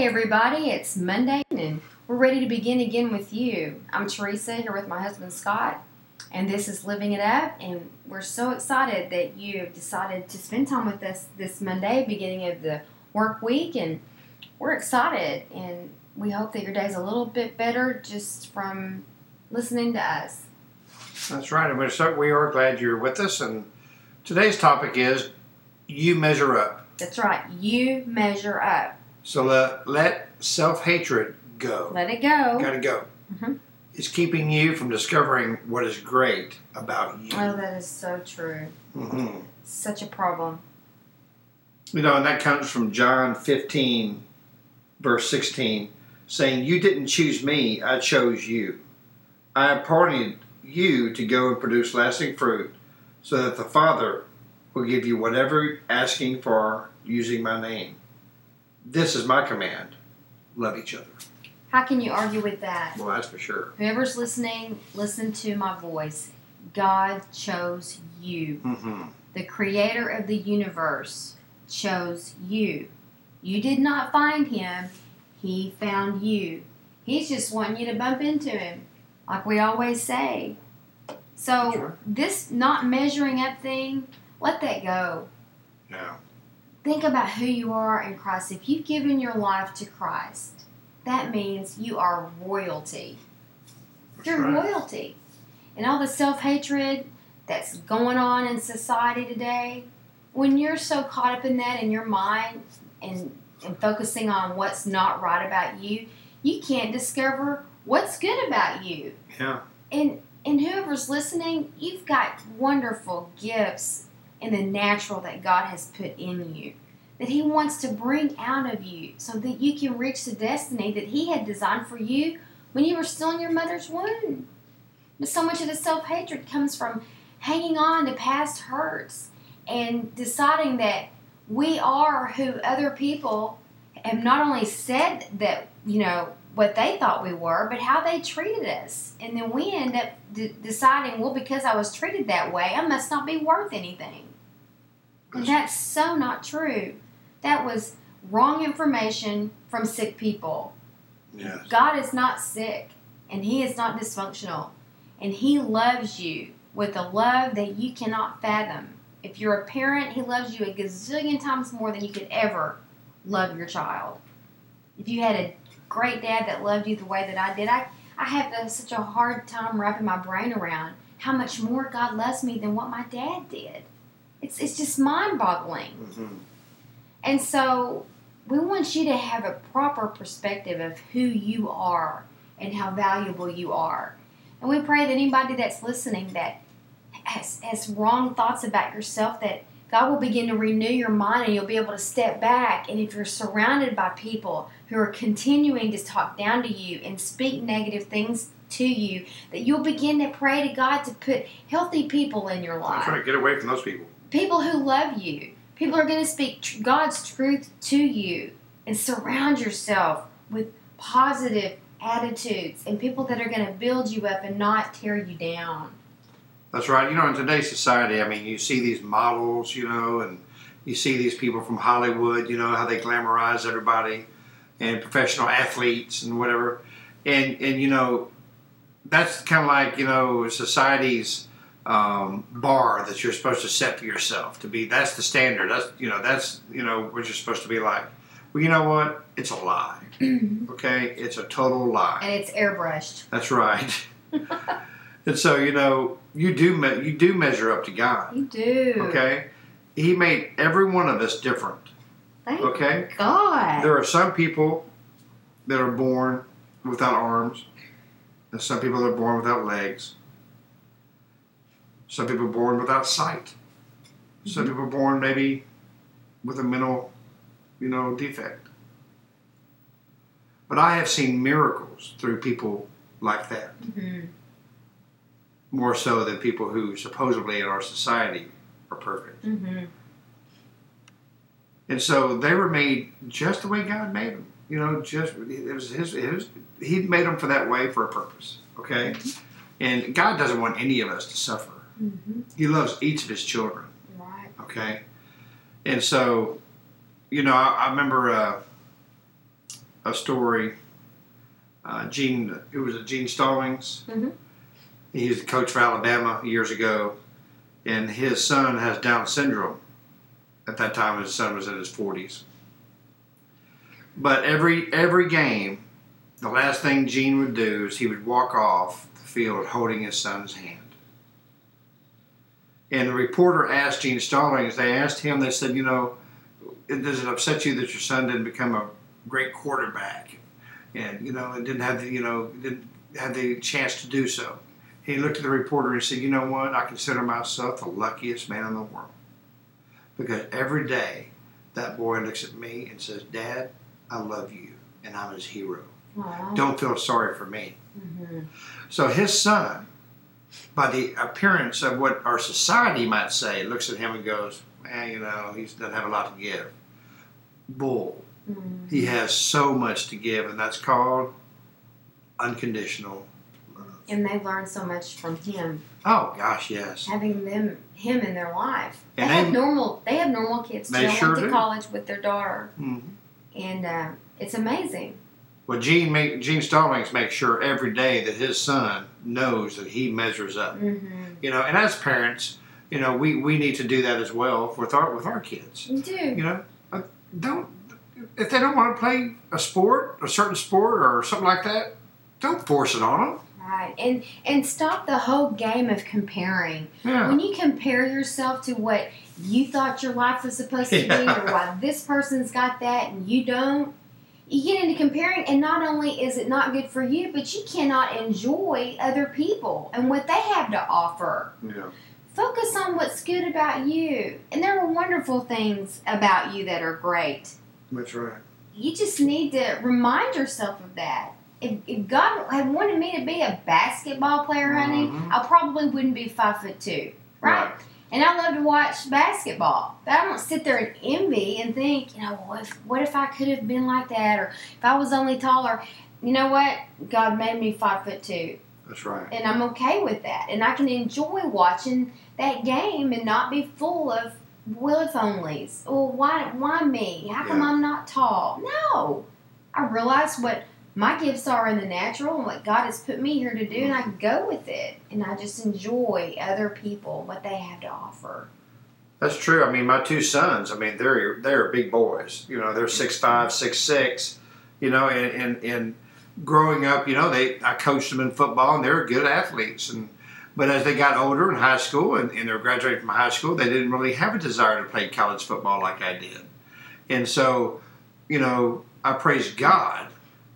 Hey everybody, it's Monday and we're ready to begin again with you. I'm Teresa here with my husband Scott, and this is Living It Up. And we're so excited that you have decided to spend time with us this Monday, beginning of the work week. And we're excited, and we hope that your day's a little bit better just from listening to us. That's right. And we're so, we are glad you're with us. And today's topic is you measure up. That's right, you measure up. So let, let self hatred go. Let it go. Got to go. Mhm. It's keeping you from discovering what is great about you. Oh, that is so true. hmm Such a problem. You know, and that comes from John 15, verse 16, saying, You didn't choose me, I chose you. I appointed you to go and produce lasting fruit, so that the Father will give you whatever you're asking for using my name. This is my command love each other. How can you argue with that? Well, that's for sure. Whoever's listening, listen to my voice. God chose you. hmm The creator of the universe chose you. You did not find him, he found you. He's just wanting you to bump into him, like we always say. So, Sure. this not measuring up thing, let that go. Yeah. Think about who you are in Christ. If you've given your life to Christ, that means you are royalty. That's You're right. royalty. And all the self hatred that's going on in society today, when you're so caught up in that in your mind and, and focusing on what's not right about you, you can't discover what's good about you. Yeah. And and whoever's listening, you've got wonderful gifts in the natural that God has put in you. That He wants to bring out of you so that you can reach the destiny that He had designed for you when you were still in your mother's womb. But so much of the self hatred comes from hanging on to past hurts and deciding that we are who other people have not only said that, you know, what they thought we were, but how they treated us. And then we end up d- deciding, well, because I was treated that way, I must not be worth anything. And that's so not true. That was wrong information from sick people. Yes. God is not sick and He is not dysfunctional. And He loves you with a love that you cannot fathom. If you're a parent, He loves you a gazillion times more than you could ever love your child. If you had a great dad that loved you the way that I did, I, I have such a hard time wrapping my brain around how much more God loves me than what my dad did. It's, it's just mind boggling. hmm And so we want you to have a proper perspective of who you are and how valuable you are. And we pray that anybody that's listening that has, has wrong thoughts about yourself, that God will begin to renew your mind and you'll be able to step back. And if you're surrounded by people who are continuing to talk down to you and speak negative things to you, that you'll begin to pray to God to put healthy people in your life That's right. Get away from those people. People who love you. People are going to speak tr- God's truth to you and surround yourself with positive attitudes and people that are going to build you up and not tear you down. That's right. You know, in today's society, I mean, you see these models, you know, and you see these people from Hollywood, you know, how they glamorize everybody, and professional athletes and whatever, and and you know, that's kind of like you know society's um, bar that you're supposed to set for yourself to be. That's the standard. That's you know, that's you know what you're supposed to be like. Well, you know what? It's a lie. Okay, it's a total lie. And it's airbrushed. That's right. and so you know, you do me- you do measure up to God. You do. Okay, He made every one of us different. Thank Okay, God. there are some people that are born without arms, and some people that are born without legs. Some people are born without sight. Some people are born maybe with a mental, you know, defect. But I have seen miracles through people like that, hmm more so than people who supposedly in our society are perfect. hmm And so they were made just the way God made them. You know, just it was his. It was, he made them for that way for a purpose. Okay, and God doesn't want any of us to suffer. Hmm He loves each of his children. Right. Okay, and so, you know, I, I remember uh, a story. Uh, Gene, it was a Gene Stallings. Mm-hmm. He was the coach for Alabama years ago, and his son has Down syndrome. At that time, his son was in his forties. But every every game, the last thing Gene would do is he would walk off the field holding his son's hand. And the reporter asked Gene Stallings, they asked him, they said, you know, does it upset you that your son didn't become a great quarterback? And, you know, and didn't have the, you know, didn't have the chance to do so. He looked at the reporter and said, you know what? I consider myself the luckiest man in the world. Because every day that boy looks at me and says, Dad, I love you, and I'm his hero. Don't feel sorry for me. Mhm. So his son, by the appearance of what our society might say, looks at him and goes, "Man, you know, he doesn't have a lot to give." Bull. Mhm. He has so much to give, and that's called unconditional love. And they learn so much from him, Oh gosh, yes. having them him in their life. They And have they- normal. They have normal kids. They. I sure went to do. college with their daughter, Mhm. and uh, it's amazing. Well, Gene make, Gene Stallings makes sure every day that his son knows that he measures up. Mm-hmm. You know, and as parents, you know, we, we need to do that as well with our with our kids. You do. You know, uh, don't if they don't want to play a sport, a certain sport or something like that, don't force it on them. Right. And and stop the whole game of comparing. Yeah, When you compare yourself to what you thought your life was supposed to be, or why this person's got that and you don't, you get into comparing, and not only is it not good for you, but you cannot enjoy other people and what they have to offer. yeah, Focus on what's good about you. And there are wonderful things about you that are great. that's right. You just need to remind yourself of that. If, if God had wanted me to be a basketball player, honey, Mhm. I probably wouldn't be five foot two. Right? And I love to watch basketball. But I don't sit there and envy and think, you know, what if, what if I could have been like that? Or if I was only taller. You know what? God made me five foot two. That's right. And I'm okay with that. And I can enjoy watching that game and not be full of well if onlys. Well, why, why me? How come Yeah. I'm not tall? No. I realize what my gifts are in the natural and what God has put me here to do, and I go with it. And I just enjoy other people, what they have to offer. That's true. I mean, my two sons. I mean, they're they're big boys. You know, they're six five, six six. You know, and and, and growing up, you know, they I coached them in football, and they were good athletes. And but as they got older in high school, and, and they're graduating from high school, they didn't really have a desire to play college football like I did. And so, you know, I praise God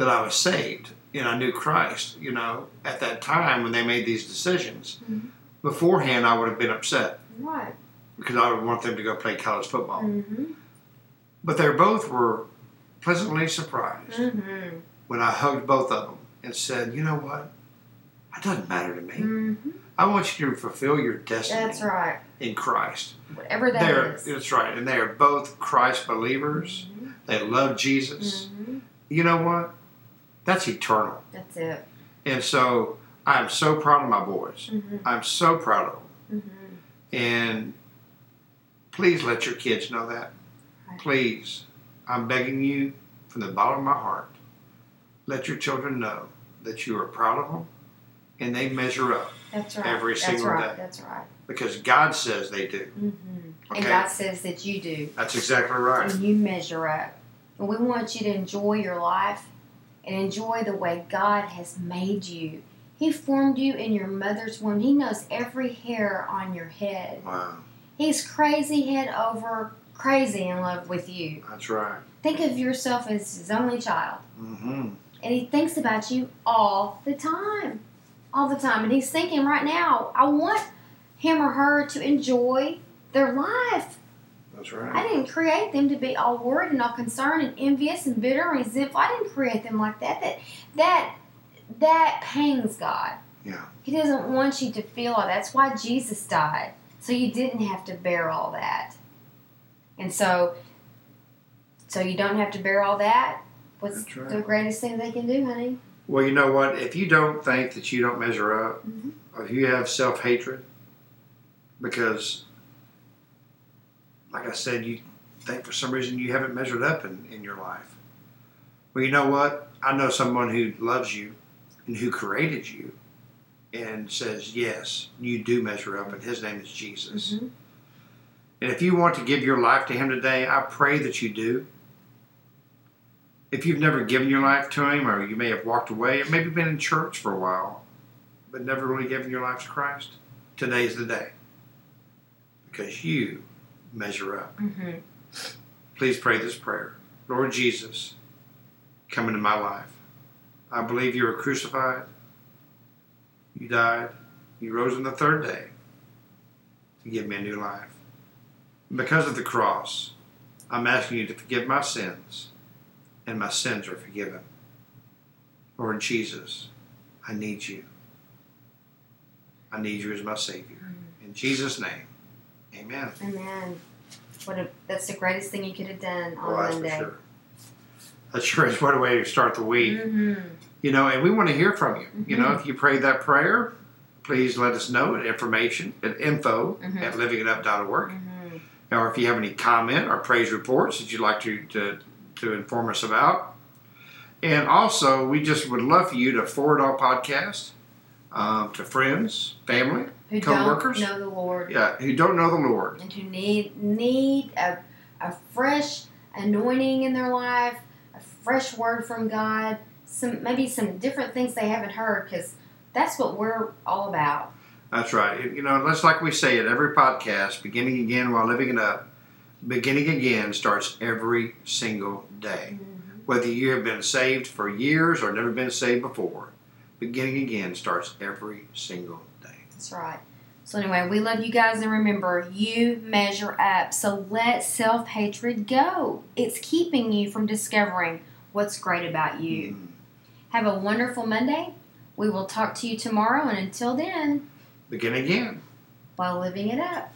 that I was saved and I knew Christ. You know, at that time when they made these decisions. Mhm. Beforehand, I would have been upset Right. because I would want them to go play college football. Mm-hmm. But they both were pleasantly surprised Mm-hmm. when I hugged both of them and said, "You know what? It doesn't matter to me. Mm-hmm. I want you to fulfill your destiny That's right. in Christ." Whatever that They're, is. that's right, and they are both Christ believers. Mhm. They love Jesus. Mhm. You know what? That's eternal. That's it. And so I'm so proud of my boys. Mm-hmm. I'm so proud of them. Mm-hmm. And please let your kids know that. Right. Please. I'm begging you from the bottom of my heart. Let your children know that you are proud of them and they measure up That's right. Every That's single right. day. That's right. because God says they do. Mm-hmm. And God says that you do. That's exactly right. And you measure up. And we want you to enjoy your life and enjoy the way God has made you. He formed you in your mother's womb. He knows every hair on your head. Wow. He's crazy head over crazy in love with you. That's right. Think of yourself as his only child. Mm-hmm. And he thinks about you all the time. All the time. And he's thinking right now, I want him or her to enjoy their life. That's right. I didn't create them to be all worried and all concerned and envious and bitter and resentful. I didn't create them like that. That that that pains God. Yeah. He doesn't want you to feel all that. That's why Jesus died. So you didn't have to bear all that. And so so you don't have to bear all that. What's That's right. the greatest thing they can do, honey? Well, you know what? If you don't think that you don't measure up, Mhm. or if you have self hatred, because, like I said, you think for some reason you haven't measured up in, in your life. Well, you know what? I know someone who loves you and who created you and says, yes, you do measure up, and his name is Jesus. Mhm. And if you want to give your life to Him today, I pray that you do. If you've never given your life to Him, or you may have walked away, or maybe been in church for a while, but never really given your life to Christ, today's the day. Because you measure up. Mhm. Please pray this prayer Lord Jesus, come into my life. I believe you were crucified, you died, you rose on the third day to give me a new life. And because of the cross, I'm asking you to forgive my sins, and my sins are forgiven. Lord Jesus, I need you. I need you as my Savior. In Jesus' name, amen. Amen. What a, that's the greatest thing you could have done on Oh, that's Monday. sure. That sure is what a way to start the week. hmm You know, and we want to hear from you. You know, if you prayed that prayer, please let us know at information at info Mhm. at livingitup.org. hmm Or if you have any comment or praise reports that you'd like to, to, to inform us about. And also, we just would love for you to forward our podcast um, to friends, family, Who Co-workers? don't know the Lord yeah, who don't know the Lord. and who need need a, a fresh anointing in their life, a fresh word from God, some maybe some different things they haven't heard because that's what we're all about. That's right. You know, that's like we say at every podcast, beginning again while living it up. Beginning again starts every single day. Mm-hmm. Whether you have been saved for years or never been saved before, beginning again starts every single day. That's right. So anyway, we love you guys and remember you measure up. So let self hatred go. It's keeping you from discovering what's great about you. Mm. Have a wonderful Monday. We will talk to you tomorrow and until then, Begin again. while living it up.